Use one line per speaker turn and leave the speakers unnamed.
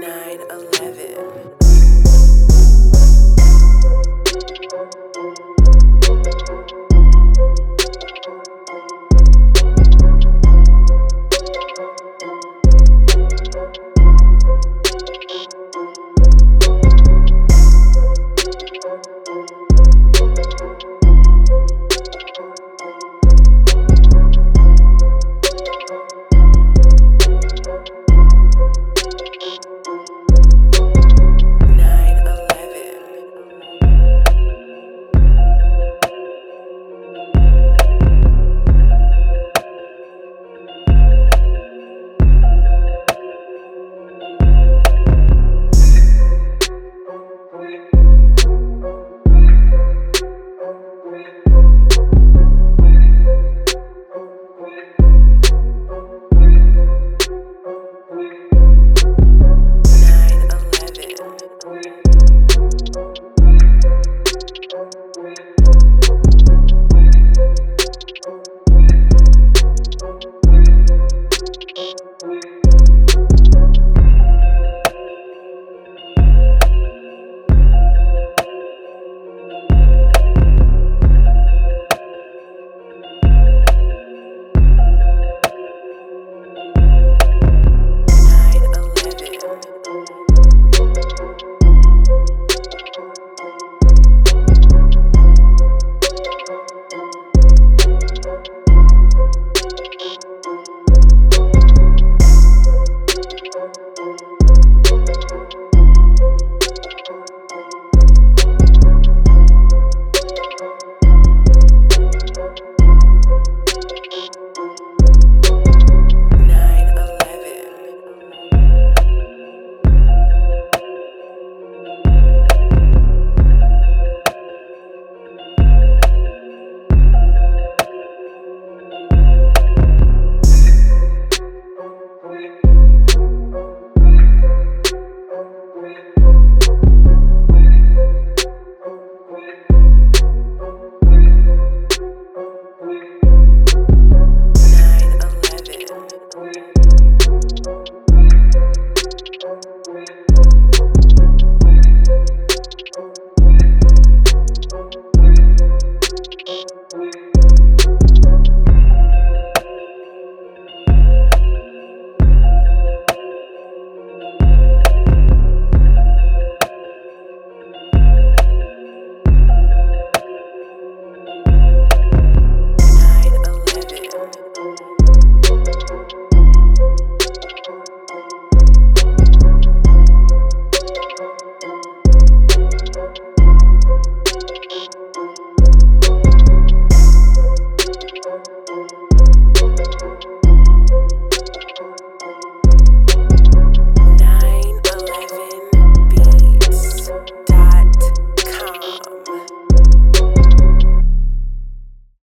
night.